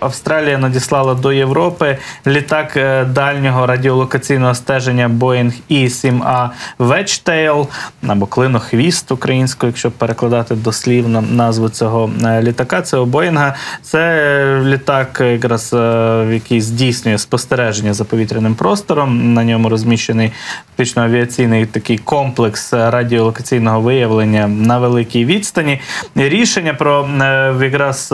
Австралія надіслала до Європи літак е, дальнього радіолокаційного стеження Boeing E7A Wedgetail, або клинохвіст українською, якщо перекладати дослівно назву цього е, літака, цього Боїнга. Це е, літак, якраз який здійснює спостереження за повітряним простором. На ньому розміщений фактично авіаційний такий комплекс радіолокаційного виявлення на великій відстані. Рішення про якраз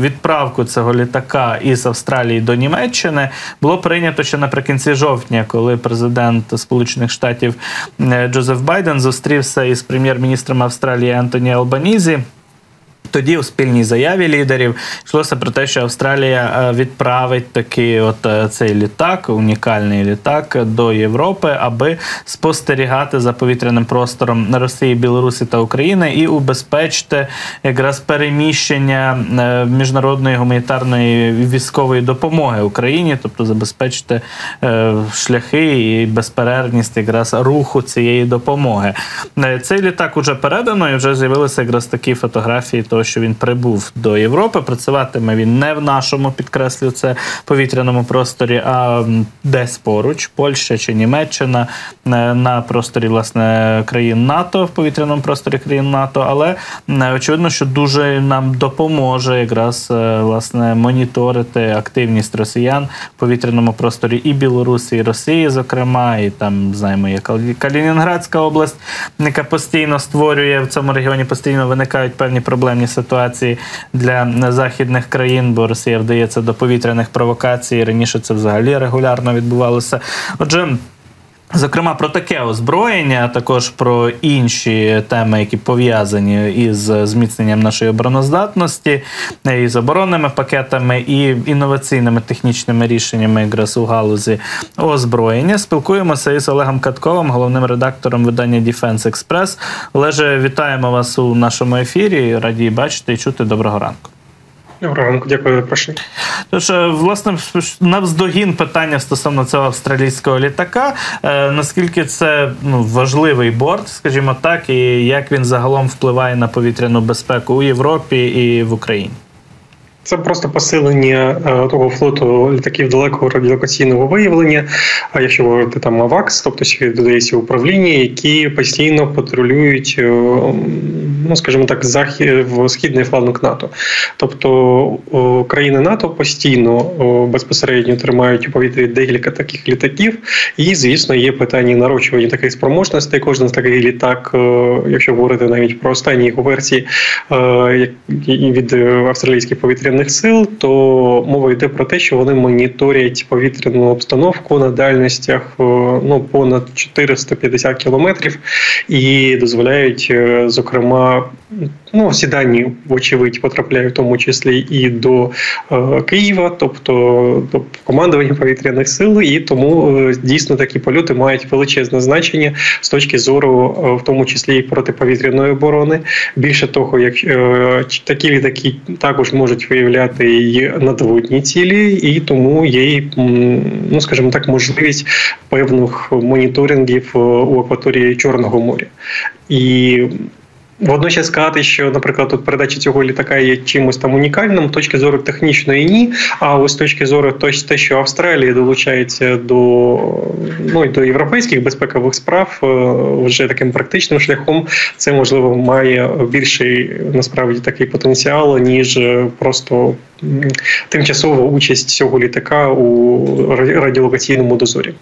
відправку цього літака. ВПК із Австралії до Німеччини було прийнято ще наприкінці жовтня, коли президент Сполучених Штатів е, Джозеф Байден зустрівся із прем'єр-міністром Австралії Антоні Албанізі. Тоді у спільній заяві лідерів йшлося про те, що Австралія е, відправить такий от е, цей літак, унікальний літак до Європи, аби спостерігати за повітряним простором Росії, Білорусі та України і убезпечити якраз переміщення е, міжнародної гуманітарної військової допомоги Україні, тобто забезпечити шляхи і безперервність якраз руху цієї допомоги. Цей літак уже передано і вже з'явилися якраз такі фотографії того, що він прибув до Європи. Працюватиме він не в нашому підкреслю це повітряному просторі, а десь поруч, Польща чи Німеччина е, на просторі власне країн НАТО, в повітряному просторі країн НАТО. Але очевидно, що дуже нам допоможе якраз е, власне моніторити активність росіян в повітряному просторі і Білорусі, і Росії, зокрема, і там знаємо, є Калінінградська область, яка постійно створює в цьому регіоні, постійно виникають певні проблемні ситуації для західних країн, бо Росія вдається до повітряних провокацій. Раніше це взагалі регулярно відбувалося. Отже. Зокрема, про таке озброєння, а також про інші теми, які пов'язані із зміцненням нашої обороноздатності, із оборонними пакетами і інноваційними технічними рішеннями якраз у галузі озброєння. Спілкуємося із Олегом Катковим, головним редактором видання Defense Express. Олеже, вітаємо вас у нашому ефірі. Раді бачити і чути. Доброго ранку. Доброго ранку, дякую запрошення. Тож, е, власне, навздогін питання стосовно цього австралійського літака. Е, наскільки це ну, важливий борт, скажімо так, і як він загалом впливає на повітряну безпеку у Європі і в Україні? Це просто посилення е, того флоту літаків далекого радіолокаційного виявлення. А якщо говорити там АВАКС, тобто ще додається управління, які постійно патрулюють, е, ну скажімо так, захід в східний фланг НАТО. Тобто країни НАТО постійно безпосередньо тримають у повітрі декілька таких літаків, і звісно є питання нарощування таких спроможностей. Кожен з таких літак, е, якщо говорити навіть про останні його версії від австралійських повітряних повітряних сил, то мова йде про те, що вони моніторять повітряну обстановку на дальностях е, ну понад 450 кілометрів і дозволяють, е, зокрема, ну всі дані, вочевидь, потрапляють в тому числі і до е, Києва, тобто до командування повітряних сил, і тому дійсно такі польоти мають величезне значення з точки зору, в тому числі і протиповітряної оборони. Більше того, як такі літаки також можуть виявляти її надводні цілі, і тому є, ну скажімо так, можливість певних моніторингів у акваторії Чорного моря. І Водночас сказати, що, наприклад, тут передача цього літака є чимось там унікальним, точки зору технічної ні. А ось з точки зору те, що Австралія долучається до ну до європейських безпекових справ, е, вже таким практичним шляхом, це можливо має більший насправді такий потенціал, ніж просто тимчасова участь цього літака у радіолокаційному дозорі.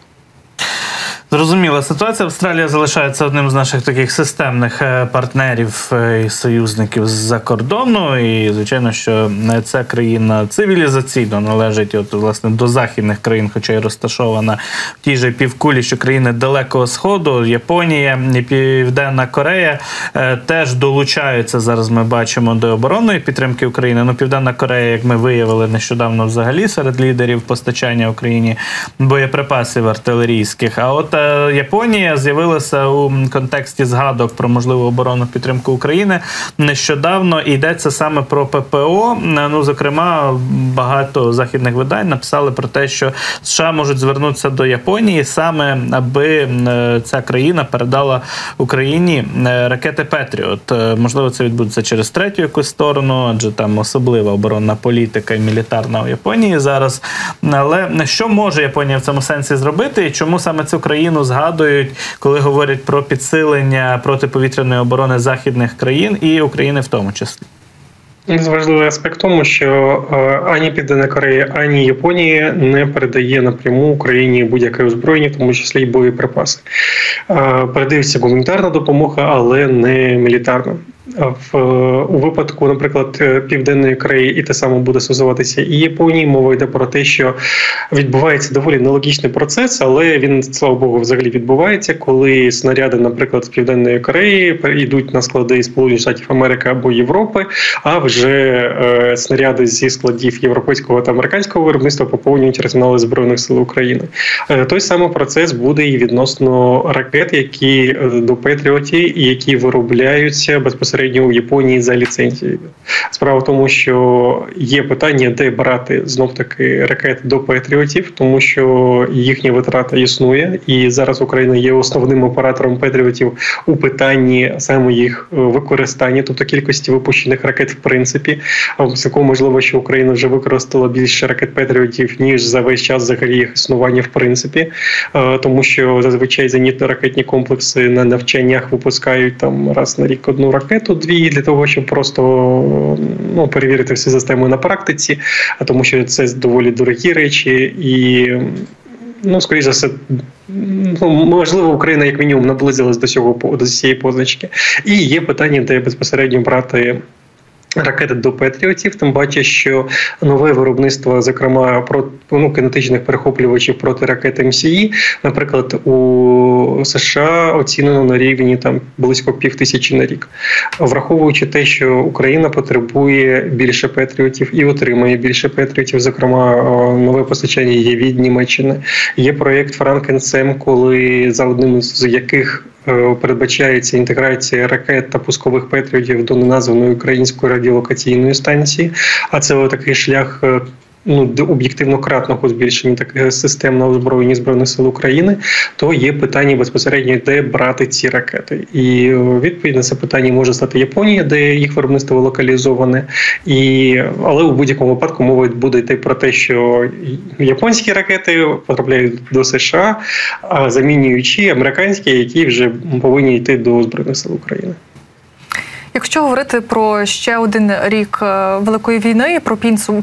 Зрозуміла ситуація. Австралія залишається одним з наших таких системних е, партнерів е, і союзників з-за кордону. І звичайно, що ця країна цивілізаційно належить от власне до західних країн, хоча й розташована в тій же півкулі, що країни Далекого Сходу, Японія і Південна Корея е, теж долучаються зараз. Ми бачимо до оборонної підтримки України. Ну, Південна Корея, як ми виявили нещодавно, взагалі серед лідерів постачання Україні боєприпасів артилерійських. А от Японія з'явилася у контексті згадок про можливу оборонну підтримку України нещодавно йдеться саме про ППО. Ну зокрема, багато західних видань написали про те, що США можуть звернутися до Японії саме аби ця країна передала Україні ракети Петріот. Можливо, це відбудеться через третю якусь сторону, адже там особлива оборонна політика і мілітарна у Японії зараз. Але що може Японія в цьому сенсі зробити, і чому саме цю країну згадують, коли говорять про підсилення протиповітряної оборони західних країн і України в тому числі? Важливий аспект тому, що е, ані Південна Корея, ані Японія не передає напряму Україні будь-яке озброєння, в тому числі й боєприпаси. Е, передається гуманітарна допомога, але не мілітарна в у випадку, наприклад, е, південної Кореї, і те саме буде стосуватися і Японії. Мова йде про те, що відбувається доволі нелогічний процес, але він слава Богу, взагалі відбувається, коли снаряди, наприклад, з південної Кореї йдуть на склади Сполучених Штатів Америки або Європи, а вже е, снаряди зі складів європейського та американського виробництва поповнюють арсенали збройних сил України. Е, той самий процес буде і відносно ракет, які е, до Петріоті, які виробляються безпосередньо безпосередньо у Японії за ліцензією. Справа в тому, що є питання, де брати знов таки ракети до Петріотів, тому що їхня витрата існує, і зараз Україна є основним оператором Петріотів у питанні саме їх е, використання, тобто кількості випущених ракет, в принципі, цілком можливо, що Україна вже використала більше ракет Петріотів ніж за весь час взагалі їх існування, в принципі, е, тому що зазвичай зенітно-ракетні комплекси на навчаннях випускають там раз на рік одну ракету то дві для того, щоб просто ну, перевірити всю систему на практиці, а тому, що це доволі дорогі речі і. Ну, скоріше за все, ну, можливо, Україна як мінімум наблизилась до цього до цієї позначки. І є питання, де безпосередньо брати Ракети до Петріотів, тим паче, що нове виробництво, зокрема, про ну, кинетичних перехоплювачів проти ракет МСІ, наприклад, у США оцінено на рівні там близько пів тисячі на рік, враховуючи те, що Україна потребує більше Петріотів і отримує більше Петріотів. Зокрема, нове постачання є від Німеччини. Є проєкт FrankenSAM, коли за одним з яких Е, передбачається інтеграція ракет та пускових Patriot ів до неназваної української радіолокаційної станції. А це такий шлях е, ну об'єктивно кратного збільшення таких систем на озброєнні збройних сил України, то є питання безпосередньо, де брати ці ракети, і е, відповідь на це питання може стати Японія, де їх виробництво локалізоване, і але у будь-якому випадку мова буде йти про те, що японські ракети потрапляють до США, а замінюючи американські, які вже повинні йти до збройних сил України. Якщо говорити про ще один рік е, великої війни, про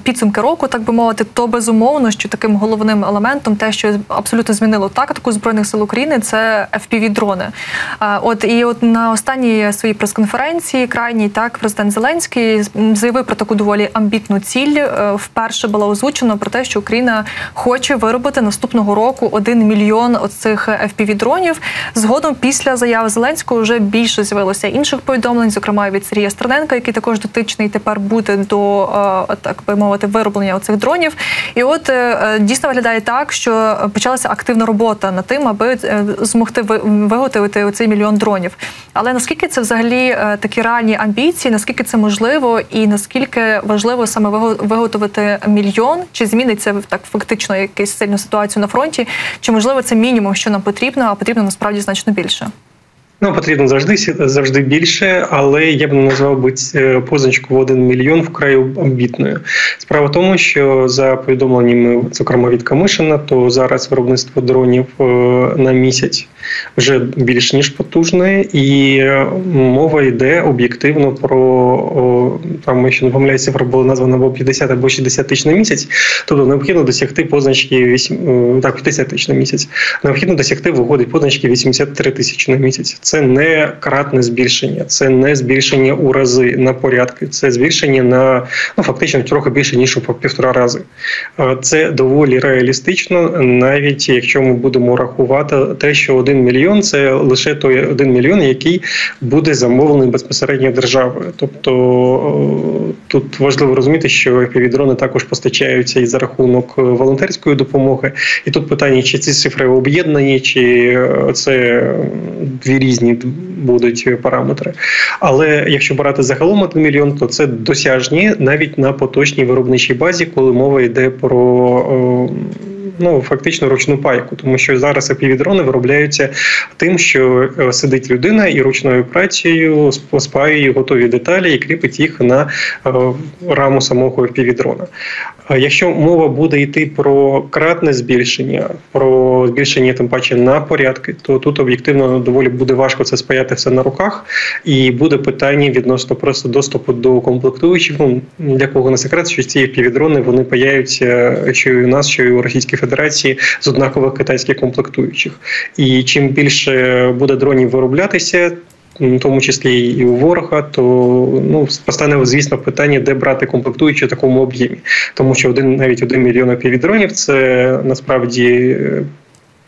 підсумки року, так би мовити, то безумовно, що таким головним елементом, те, що абсолютно змінило тактику збройних сил України, це fpv дрони. Е, от і от на останній своїй прес-конференції крайній так президент Зеленський заявив про таку доволі амбітну ціль. Е, вперше було озвучено про те, що Україна хоче виробити наступного року один мільйон оцих fpv дронів. Згодом після заяви Зеленського вже більше з'явилося інших повідомлень, зокрема від Сергія Стерненка, який також дотичний тепер буде до е, так би мовити вироблення оцих дронів. І от е, дійсно виглядає так, що почалася активна робота над тим, аби е, змогти виготовити оцей мільйон дронів. Але наскільки це взагалі такі реальні амбіції, наскільки це можливо, і наскільки важливо саме виготовити мільйон, чи зміниться так фактично якусь сильну ситуацію на фронті, чи можливо це мінімум, що нам потрібно, а потрібно насправді значно більше. Ну, потрібно завжди завжди більше, але я б не назвав би позначку в один мільйон вкрай амбітною. Справа в тому, що за повідомленнями, зокрема від Камишина, то зараз виробництво дронів е, на місяць вже більш ніж потужне, і е, мова йде об'єктивно про там, якщо не помиляюся, цифра була названа або 50 або 60 тисяч на місяць. Тобто необхідно досягти позначки 8, так, 50 тисяч на місяць. Необхідно досягти виходить позначки 83 тисячі на місяць. Це не кратне збільшення, це не збільшення у рази на порядки, це збільшення на ну фактично трохи більше ніж у півтора рази. Це доволі реалістично, навіть якщо ми будемо рахувати те, що один один мільйон це лише той один мільйон, який буде замовлений безпосередньо державою. Тобто тут важливо розуміти, що FPV-дрони також постачаються і за рахунок волонтерської допомоги. І тут питання, чи ці цифри об'єднані, чи це дві різні будуть параметри. Але якщо брати загалом 1 мільйон, то це досяжні навіть на поточній виробничій базі, коли мова йде про ну фактично ручну пайку, тому що зараз апівідрони виробляються тим, що е, сидить людина і ручною працею спаює готові деталі і кріпить їх на е, раму самого апівідрона. Якщо мова буде йти про кратне збільшення, про збільшення тим паче на порядки, то тут об'єктивно доволі буде важко це спаяти все на руках, і буде питання відносно просто доступу до комплектуючих. Ну для кого не секрет, що ці півдрони вони паяються, що і у нас, що і у Російській Федерації з однакових китайських комплектуючих. І чим більше буде дронів вироблятися, в тому числі і у ворога, то ну постане звісно питання, де брати комплектуючі в такому об'ємі, тому що один навіть один мільйон півдронів це насправді.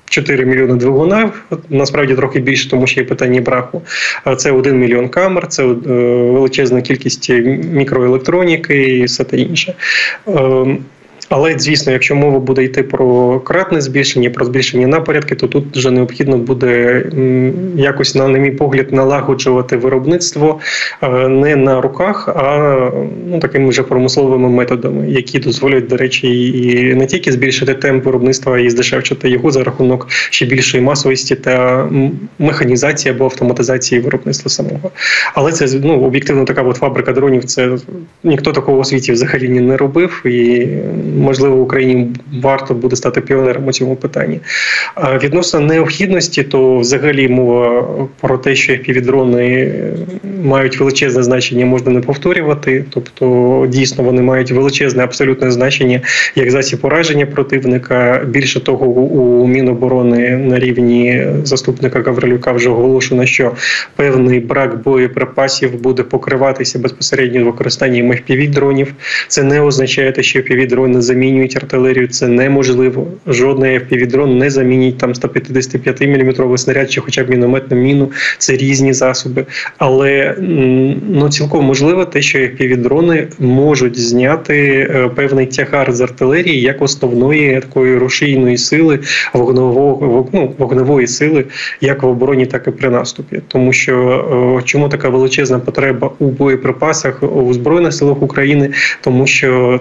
4 мільйони двигунів, насправді трохи більше, тому що є питання браку. Це 1 мільйон камер, це е, величезна кількість мікроелектроніки і все те інше. Але звісно, якщо мова буде йти про кратне збільшення, про збільшення на порядки, то тут вже необхідно буде якось, на, на мій погляд, налагоджувати виробництво е, не на руках, а ну такими вже промисловими методами, які дозволять, до речі, і не тільки збільшити темп виробництва і здешевчити його за рахунок ще більшої масовості та механізації або автоматизації виробництва самого. Але це ну об'єктивно така от фабрика дронів. Це ніхто такого у світі взагалі не робив і можливо Україні варто буде стати піонером у цьому питанні. Відносно необхідності, то взагалі мова про те, що півдрони мають величезне значення, можна не повторювати. Тобто, дійсно вони мають величезне абсолютне значення як засіб пораження противника. Більше того, у Міноборони на рівні заступника Гаврилюка вже оголошено, що певний брак боєприпасів буде покриватися безпосередньо використанням fpv дронів. Це не означає, що fpv дрони замінюють артилерію. Це неможливо. Жодний fpv не замінить там 155 мм снаряд чи хоча б мінометну міну. Це різні засоби. Але ну цілком можливо те, що fpv можуть зняти е, певний тягар з артилерії як основної такої рушійної сили вогневого ну, вогневої сили, як в обороні, так і при наступі. Тому що е, чому така величезна потреба у боєприпасах у збройних силах України, тому що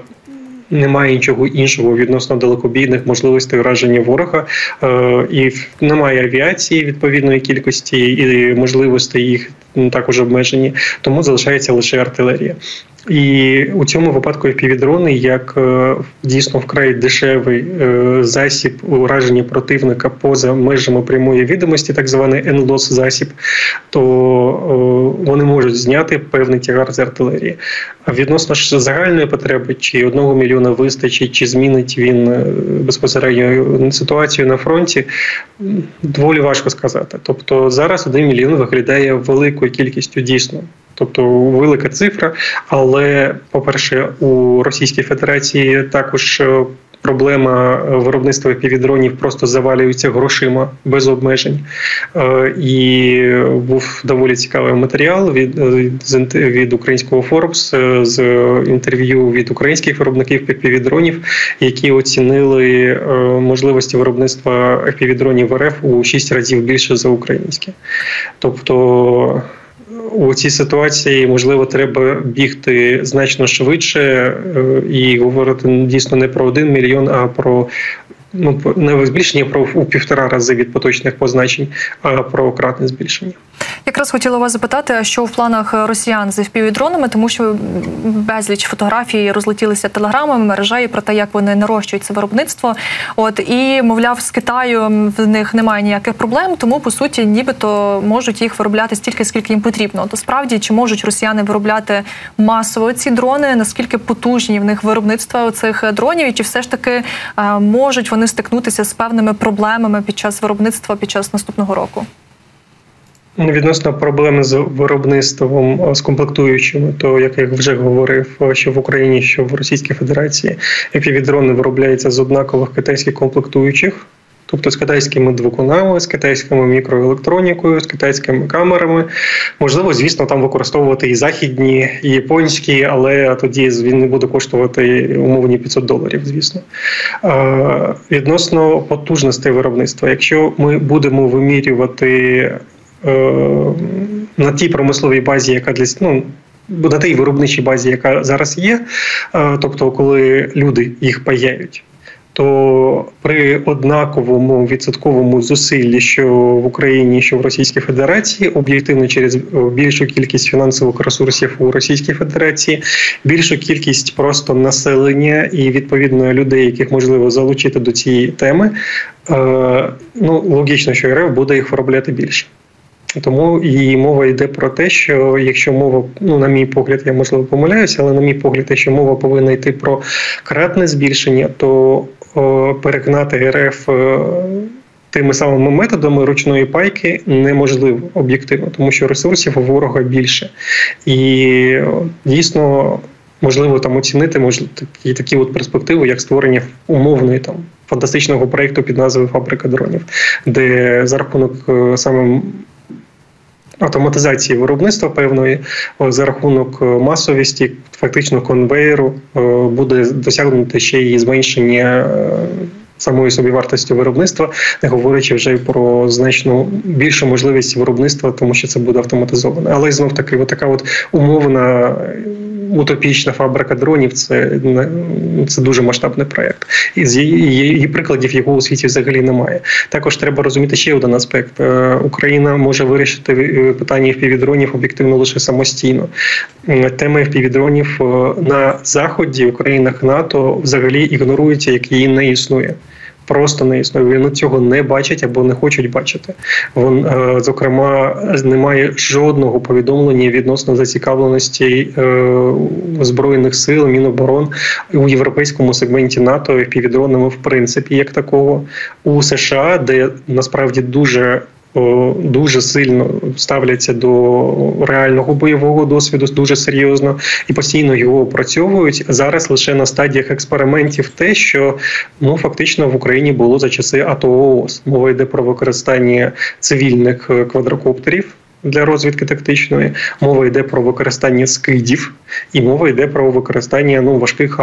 немає нічого іншого відносно далекобійних можливостей враження ворога, е, і немає авіації відповідної кількості і можливостей їх також обмежені, тому залишається лише артилерія. І у цьому випадку FPV-дрони як е, дійсно вкрай дешевий е, засіб ураження противника поза межами прямої відомості, так званий NLOS засіб, то вони можуть зняти певний тягар з артилерії. А відносно ж загальної потреби, чи одного мільйона вистачить, чи змінить він е, безпосередньо ситуацію на фронті, доволі важко сказати. Тобто зараз один мільйон виглядає великою кількістю дійсно. Тобто велика цифра, але по-перше, у Російській Федерації також е, проблема виробництва півдронів просто завалюється грошима без обмежень. Е, і був доволі цікавий матеріал від від українського е, з інтерв'ю від українських виробників півдронів, які оцінили можливості виробництва півдронів РФ у 6 разів більше за українське. Тобто у цій ситуації можливо треба бігти значно швидше е, і говорити дійсно не про один мільйон, а про ну не збільшення про у півтора рази від поточних позначень, а про кратне збільшення. Якраз хотіла вас запитати, а що в планах росіян з впівдронами, тому що безліч фотографій розлетілися телеграмами, мережею про те, як вони нарощують це виробництво. От і мовляв, з Китаю в них немає ніяких проблем, тому по суті, нібито можуть їх виробляти стільки, скільки їм потрібно. То справді чи можуть росіяни виробляти масово ці дрони? Наскільки потужні в них виробництва цих дронів, і чи все ж таки можуть вони стикнутися з певними проблемами під час виробництва під час наступного року? Відносно проблеми з виробництвом з комплектуючими, то як я вже говорив, що в Україні, що в Російській Федерації епівідрони виробляються з однакових китайських комплектуючих. тобто з китайськими двокунами, з китайськими мікроелектронікою, з китайськими камерами. Можливо, звісно, там використовувати і західні, і японські, але тоді він не буде коштувати умовні 500 доларів, звісно. Відносно потужностей виробництва, якщо ми будемо вимірювати е, на тій промисловій базі, яка для ну, на тій виробничій базі, яка зараз є, е, тобто коли люди їх паяють то при однаковому відсотковому зусиллі, що в Україні, що в Російській Федерації, об'єктивно через більшу кількість фінансових ресурсів у Російській Федерації, більшу кількість просто населення і відповідно людей, яких можливо залучити до цієї теми, е, ну логічно, що РФ буде їх виробляти більше. Тому і мова йде про те, що якщо мова, ну на мій погляд, я можливо помиляюся, але на мій погляд, якщо мова повинна йти про кратне збільшення, то переконати РФ е, тими самими методами ручної пайки неможливо об'єктивно, тому що ресурсів у ворога більше. І дійсно можливо там оцінити можливо, такі такі от перспективи, як створення умовної там фантастичного проєкту під назвою Фабрика дронів, де за рахунок е, саме. Автоматизації виробництва певної за рахунок масовісті, фактично конвейеру, буде досягнути ще і зменшення самої собі вартості виробництва, не говорячи вже про значно більшу можливість виробництва, тому що це буде автоматизовано. Але знов таки, така от умовна утопічна фабрика дронів це це дуже масштабний проєкт. І з її прикладів його у світі взагалі немає. Також треба розуміти ще один аспект: е, Україна може вирішити е, питання впівдронів об'єктивно лише самостійно. Тема впівдронів е, на заході в країнах НАТО взагалі ігнорується, як її не існує просто не існує. Вони цього не бачать або не хочуть бачити. Вон, е, зокрема, немає жодного повідомлення відносно зацікавленості е, збройних сил Міноборон у європейському сегменті НАТО і півдронами в принципі як такого у США, де насправді дуже дуже сильно ставляться до реального бойового досвіду, дуже серйозно і постійно його опрацьовують зараз. Лише на стадіях експериментів, те, що ну фактично в Україні було за часи АТО ООС. Мова йде про використання цивільних е, квадрокоптерів. Для розвідки тактичної мова йде про використання скидів, і мова йде про використання ну важких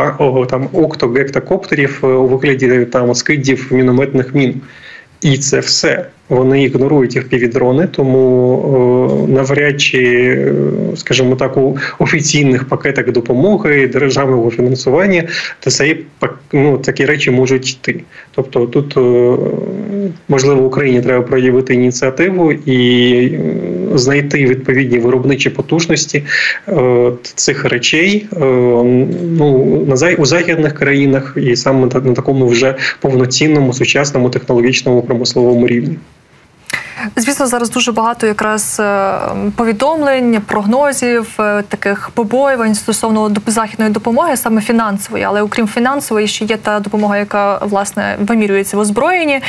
там октогектакоптерів е, у вигляді там скидів мінометних мін. І це все. Вони ігнорують їх півдрони, тому навряд чи, скажімо так, у офіційних пакетах допомоги державного фінансування та цей ну, такі речі можуть йти. Тобто тут можливо Україні треба проявити ініціативу і знайти відповідні виробничі потужності цих речей ну на у західних країнах і саме на такому вже повноцінному сучасному технологічному промисловому рівні. Звісно, зараз дуже багато якраз е, повідомлень, прогнозів, е, таких побоювань стосовно західної допомоги, саме фінансової, але окрім фінансової, ще є та допомога, яка власне вимірюється в озброєнні.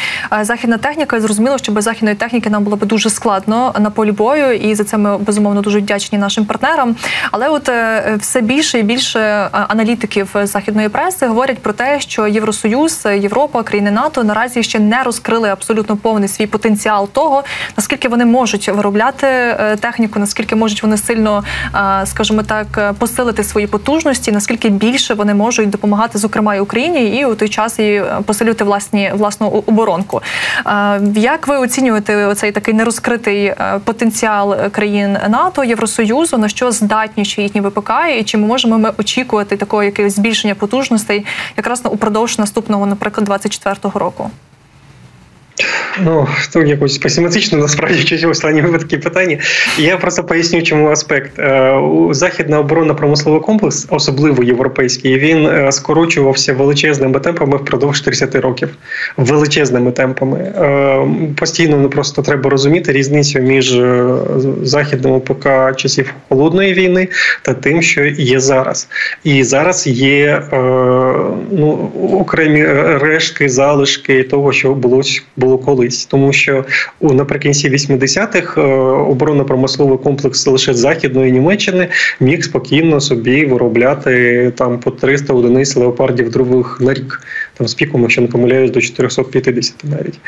Західна техніка зрозуміло, що без західної техніки нам було б дуже складно на полі бою, і за це ми безумовно дуже вдячні нашим партнерам. Але от е, все більше і більше аналітиків західної преси говорять про те, що Євросоюз, Європа, країни НАТО наразі ще не розкрили абсолютно повний свій потенціал того наскільки вони можуть виробляти е, техніку, наскільки можуть вони сильно, е, скажімо так, е, посилити свої потужності, наскільки більше вони можуть допомагати, зокрема і Україні, і у той час і посилювати власні власну оборонку. Як ви оцінюєте оцей такий нерозкритий потенціал країн НАТО, Євросоюзу, на що здатні ще їхні ВПК, і чи ми можемо ми очікувати такого якогось збільшення потужностей якраз упродовж наступного, наприклад, 24-го року? Ну, то якось песимістично, насправді в останні випадки питання. Я просто поясню, чому аспект. Е, західна оборонно промисловий комплекс, особливо європейський, він е, скорочувався величезними темпами впродовж 30 років. Величезними темпами. Е, постійно ну, просто треба розуміти різницю між західним ОПК часів холодної війни та тим, що є зараз. І зараз є ну, окремі рештки, залишки того, що було було колись, тому що наприкінці 80-х е, оборонно-промисловий комплекс лише західної Німеччини міг спокійно собі виробляти там по 300 одиниць леопардів других на рік там з піком, якщо не помиляюсь, до 450 навіть.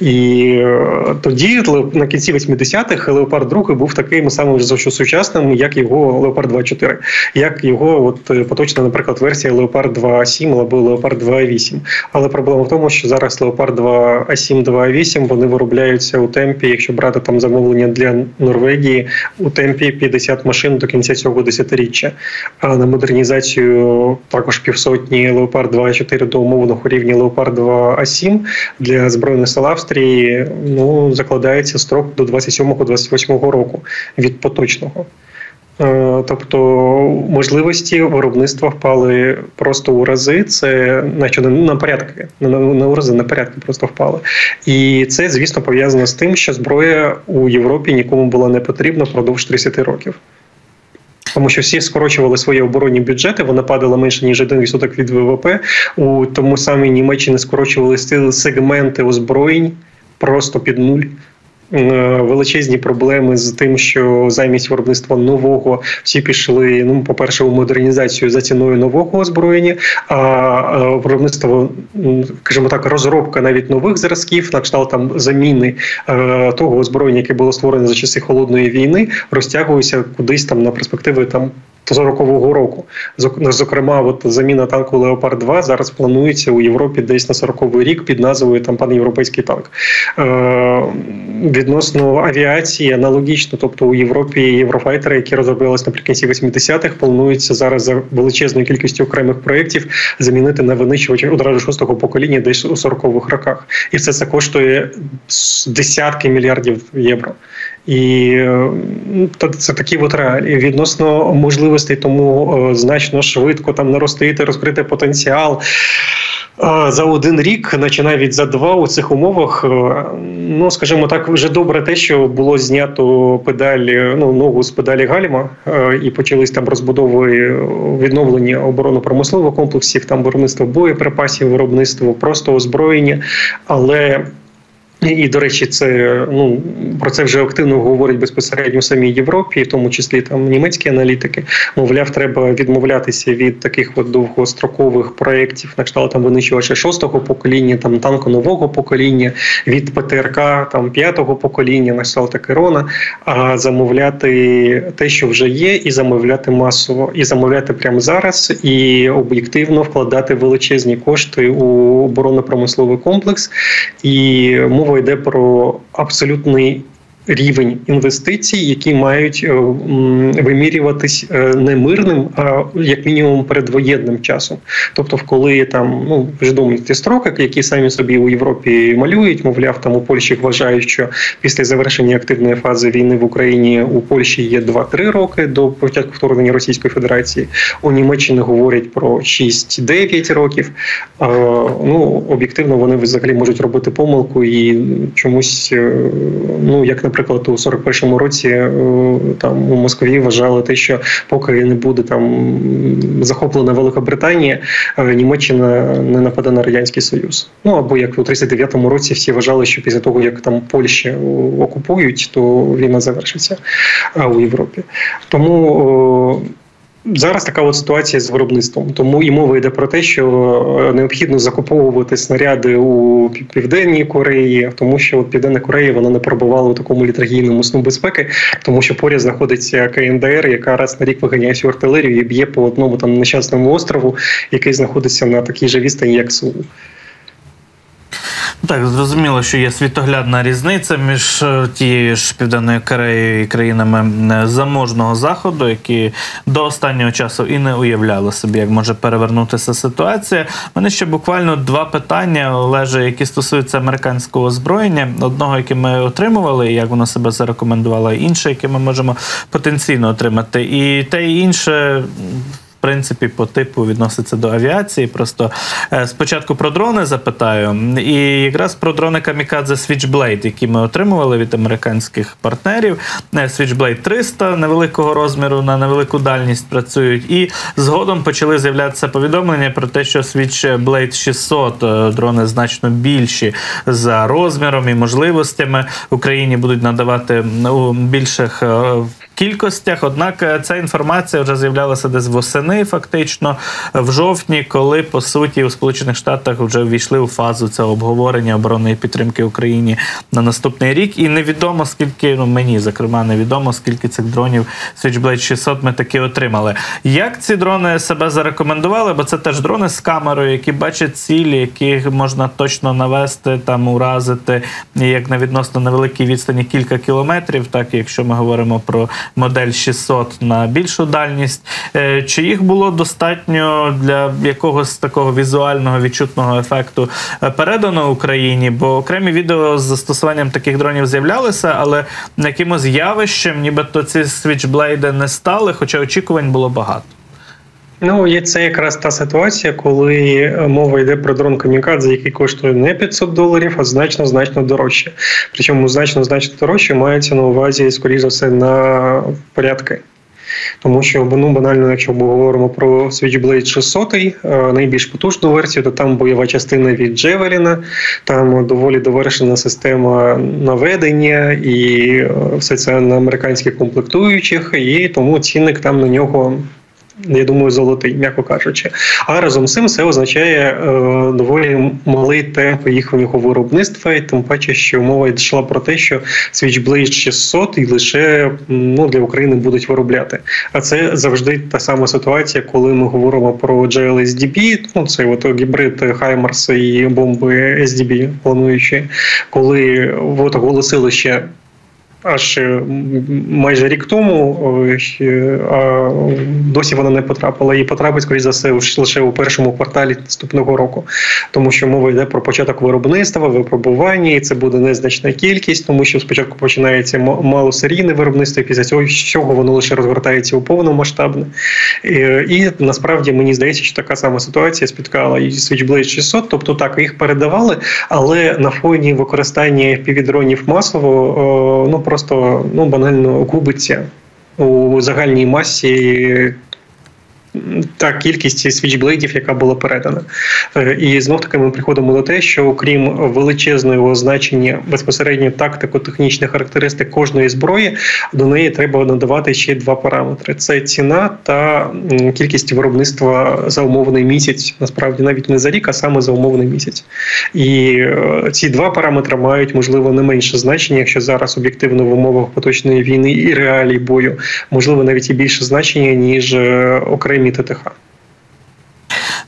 І е, тоді, на кінці 80-х, Леопард 2 був таким самим сучасним, як його Леопард 2.4, як його от е, поточна, наприклад, версія Леопард 2.7 або Леопард 2.8. Але проблема в тому, що зараз Леопард 2.7, 2.8 вони виробляються у темпі, якщо брати там замовлення для Норвегії, у темпі 50 машин до кінця цього десятиріччя. А на модернізацію також півсотні Леопард 2.4 до умовного рівня Леопард 2 А7 для збройних сил Австрії ну закладається строк до 27-28 року від поточного. Е, тобто можливості виробництва впали просто у рази. Це наче на порядки, на у рази на порядки просто впали. І це, звісно, пов'язано з тим, що зброя у Європі нікому була не потрібна впродовж 30 років. Тому що всі скорочували свої оборонні бюджети, вона падала менше ніж 1% від ВВП. У тому самій Німеччині скорочували сегменти озброєнь просто під нуль. Е, величезні проблеми з тим, що замість виробництва нового всі пішли. Ну, по перше, у модернізацію за ціною нового озброєння, а виробництво, скажімо так, розробка навіть нових зразків, на кшталт там заміни е, того озброєння, яке було створене за часи холодної війни, розтягується кудись там на перспективи там 40-го року. Зокрема, от заміна танку Леопард 2 зараз планується у Європі десь на 40-й рік під назвою там панєвропейський танк. Е, Відносно авіації аналогічно, тобто у Європі єврофайтери, які розроблялись наприкінці 80-х, планується зараз за величезною кількістю окремих проєктів замінити на винищувачі одразу шостого покоління десь у 40-х роках. І все це коштує десятки мільярдів євро. І це такі от реалії відносно можливостей, тому е, значно швидко там наростити, розкрити потенціал. Е, за один рік, наче навіть за два у цих умовах, е, ну скажімо так, вже добре те, що було знято педалі, ну ногу з педалі Гальма, і почались там розбудови відновлення оборонно-промислових комплексів, там виробництво боєприпасів, виробництво просто озброєння. Але і, до речі, це ну про це вже активно говорять безпосередньо в самій Європі, в тому числі там німецькі аналітики. Мовляв, треба відмовлятися від таких от довгострокових проєктів, на кшталт там винищувача шостого покоління, там танку нового покоління, від ПТРК там п'ятого покоління, на кшталт Керона, а замовляти те, що вже є, і замовляти масово, і замовляти прямо зараз, і об'єктивно вкладати величезні кошти у оборонно-промисловий комплекс і мова мова йде про абсолютний рівень інвестицій, які мають е, вимірюватись е, не мирним, а як мінімум передвоєнним часом. Тобто, коли там ну відомі ті строки, які самі собі у Європі малюють, мовляв, там у Польщі вважають, що після завершення активної фази війни в Україні у Польщі є 2-3 роки до початку вторгнення Російської Федерації. У Німеччині говорять про 6-9 років. Ну об'єктивно вони взагалі можуть робити помилку і чомусь, е, ну як наприклад наприклад, у 41-му році е, там у Москві вважали те, що поки не буде там захоплена Велика Британія, е, Німеччина не нападе на радянський Союз. Ну або як у 39-му році всі вважали, що після того як там Польща окупують, то війна завершиться у Європі. Тому Зараз така от ситуація з виробництвом, тому і мова йде про те, що е, необхідно закуповувати снаряди у південній Кореї, тому що от Південна Корея вона не перебувала у такому літургійному сну безпеки, тому що поряд знаходиться КНДР, яка раз на рік виганяє всю артилерію і б'є по одному там нещасному острову, який знаходиться на такій же відстані, як Сеул. Так, зрозуміло, що є світоглядна різниця між е, тією ж південною Кореєю і країнами е, заможного заходу, які до останнього часу і не уявляли собі, як може перевернутися ситуація. У Мене ще буквально два питання Олеже, які стосуються американського озброєння. Одного, яке ми отримували, як воно себе зарекомендувало, інше, яке ми можемо потенційно отримати, і те і інше принципі по типу відноситься до авіації. Просто е, спочатку про дрони запитаю, і якраз про дрони Камікадзе Switchblade, які ми отримували від американських партнерів. Е, Switchblade 300 невеликого розміру на невелику дальність працюють. І згодом почали з'являтися повідомлення про те, що Switchblade 600 е, дрони значно більші за розміром і можливостями Україні будуть надавати у більших кількостях. Однак е, ця інформація вже з'являлася десь восени, фактично в жовтні, коли по суті у Сполучених Штатах вже ввійшли у фазу цього обговорення оборонної підтримки Україні на наступний рік. І невідомо скільки ну мені зокрема невідомо скільки цих дронів Switchblade 600 ми таки отримали. Як ці дрони себе зарекомендували? Бо це теж дрони з камерою, які бачать цілі, яких можна точно навести там, уразити як на відносно невеликій відстані кілька кілометрів, так якщо ми говоримо про модель 600 на більшу дальність. Е, чи їх було достатньо для якогось такого візуального відчутного ефекту е, передано Україні? Бо окремі відео з застосуванням таких дронів з'являлися, але якимось явищем, нібито ці свічблейди не стали, хоча очікувань було багато. Ну, є це якраз та ситуація, коли мова йде про дрон камікадзе, який коштує не 500 доларів, а значно значно дорожче. Причому значно значно дорожче мається на увазі, скоріше за все, на порядки. Тому що ну, банально, якщо ми говоримо про Switchblade 600, е, найбільш потужну версію, то там бойова частина від Джевеліна, там доволі довершена система наведення і е, все це на американських комплектуючих, і тому цінник там на нього я думаю, золотий, м'яко кажучи. А разом з цим це означає е, доволі малий темп їхнього виробництва, і тим паче, що мова йшла про те, що Switchblade 600 і лише ну, для України будуть виробляти. А це завжди та сама ситуація, коли ми говоримо про GLSDB, ну це от гібрид Хаймарс і бомби SDB плануючі, коли от оголосили ще аж е, майже рік тому, а досі вона не потрапила. І потрапить, скоріш за все, лише у першому кварталі наступного року, тому що мова йде про початок виробництва, випробування, і це буде незначна кількість, тому що спочатку починається малосерійне виробництво, і після цього чого воно лише розгортається у повномасштабне. І, насправді мені здається, що така сама ситуація спіткала і Switchblade 600, тобто так їх передавали, але на фоні використання fpv масово ну просто ну банально губиться у загальній масі та кількість свічблейдів, яка була передана. Е, і знов таки ми приходимо до те, що окрім величезного значення безпосередньо тактико-технічних характеристик кожної зброї, до неї треба надавати ще два параметри: це ціна та кількість виробництва за умовний місяць, насправді навіть не за рік, а саме за умовний місяць. І е, ці два параметри мають можливо не менше значення, якщо зараз об'єктивно в умовах поточної війни і реалій бою, можливо, навіть і більше значення ніж е, окремі окремі ТТХ.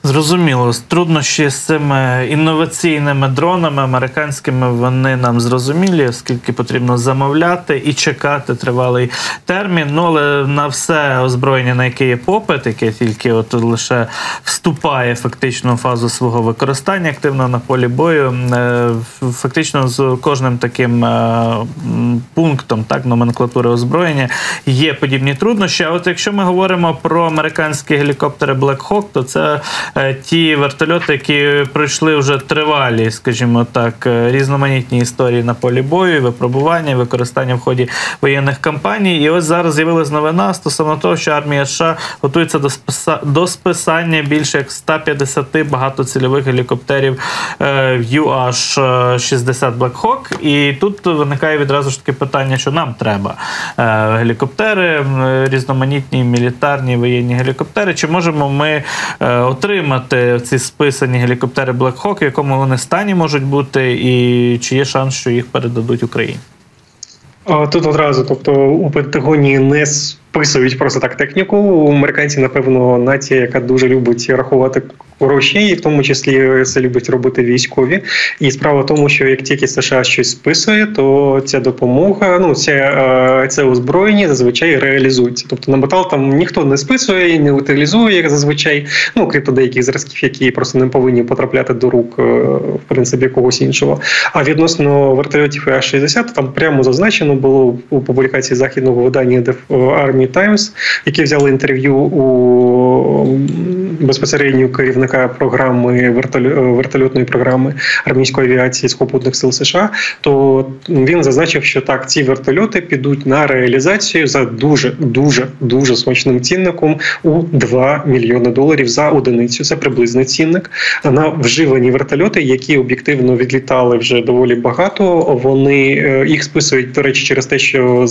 Зрозуміло, труднощі з цими інноваційними дронами американськими вони нам зрозумілі, оскільки потрібно замовляти і чекати тривалий термін. Ну але на все озброєння, на яке є попит, яке тільки от лише вступає фактично в фазу свого використання активно на полі бою. Е, фактично з кожним таким е, пунктом так номенклатури озброєння є подібні труднощі. А от якщо ми говоримо про американські гелікоптери Black Hawk, то це ті вертольоти, які пройшли вже тривалі, скажімо так, е, різноманітні історії на полі бою, випробування, використання в ході воєнних кампаній. І ось зараз з'явилась новина стосовно того, що армія США готується до списа до списання більше як 150 багатоцільових гелікоптерів UH-60 е, Black Hawk. І тут виникає відразу ж таке питання, що нам треба гелікоптери, різноманітні мілітарні воєнні гелікоптери. Чи можемо ми отримати? Отримати ці списані гелікоптери Black Hawk, в якому вони стані можуть бути, і чи є шанс, що їх передадуть Україні? Тут одразу, тобто у Пентагоні не списують просто так техніку. Американці, напевно, нація, яка дуже любить рахувати гроші, і в тому числі це любить робити військові. І справа в тому, що як тільки США щось списує, то ця допомога, ну це, це озброєння зазвичай реалізується. Тобто на метал там ніхто не списує не утилізує, як зазвичай, ну крім деяких зразків, які просто не повинні потрапляти до рук е, в принципі когось іншого. А відносно вертольотів А-60, там прямо зазначено було у публікації західного видання, де армії Times, які взяли інтерв'ю у безпосередньо керівника програми вертольотної програми армійської авіації сухопутних сил США, то він зазначив, що так ці вертольоти підуть на реалізацію за дуже дуже дуже смачним цінником у 2 мільйони доларів за одиницю. Це приблизний цінник на вживані вертольоти, які об'єктивно відлітали вже доволі багато. Вони е, їх списують до речі через те, що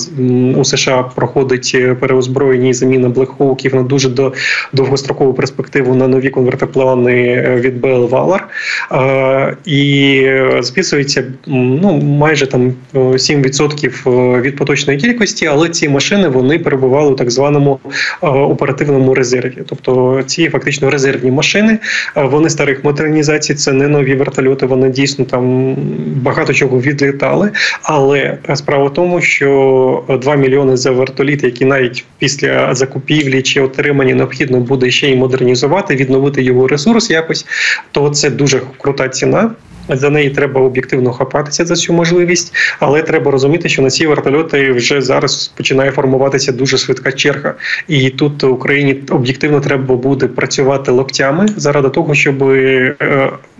у США проходить переозброєння і заміна блекхоуків на дуже довгострокову перспективу на нові конвертоплани е, від БЛ Валар і списується ну майже там 7% е, від поточної кількості, але ці машини вони перебували у так званому оперативному резерві, тобто ці фактично резервні машини, вони старих модернізацій, це не нові вертольоти. Вони дійсно там багато чого відлітали. Але справа в тому, що 2 мільйони за вертоліт, які навіть після закупівлі чи отримання необхідно буде ще й модернізувати, відновити його ресурс якось, то це дуже крута ціна. За неї треба об'єктивно хапатися за цю можливість, але треба розуміти, що на ці вертольоти вже зараз починає формуватися дуже швидка черга, і тут Україні об'єктивно треба буде працювати локтями заради того, щоб е,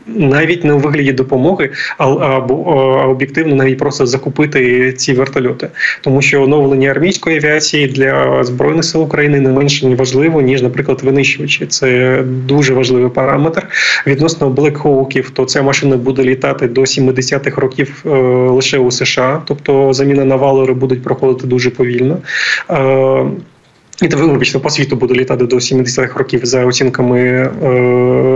навіть не у вигляді допомоги, а або об'єктивно навіть просто закупити ці вертольоти, тому що оновлення армійської авіації для збройних сил України не менше важливо ніж, наприклад, винищувачі. Це дуже важливий параметр. Відносно Блекхоуків, то ця машина буде літати до 70-х років е, лише у США, тобто заміна на валори будуть проходити дуже повільно. Е, і вибачте, по світу буде літати до 70-х років за оцінками е,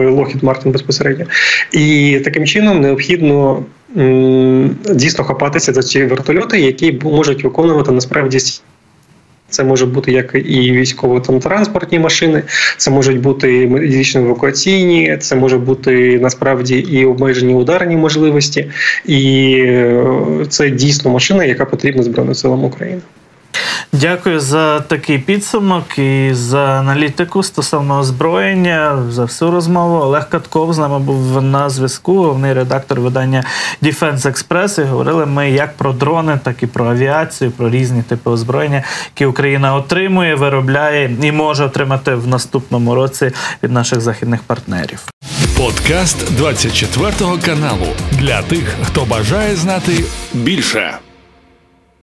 Lockheed Martin безпосередньо. І таким чином необхідно дійсно хапатися за ці вертольоти, які можуть виконувати насправді. Це може бути як і військово транспортні машини, це можуть бути медично евакуаційні, це може бути насправді і обмежені ударні можливості, і е, це дійсно машина, яка потрібна Збройним силам України. Дякую за такий підсумок і за аналітику стосовно озброєння за всю розмову. Олег Катков з нами був на зв'язку. Головний редактор видання Defense Express. І Говорили ми як про дрони, так і про авіацію, про різні типи озброєння, які Україна отримує, виробляє і може отримати в наступному році від наших західних партнерів. Подкаст 24 каналу для тих, хто бажає знати більше.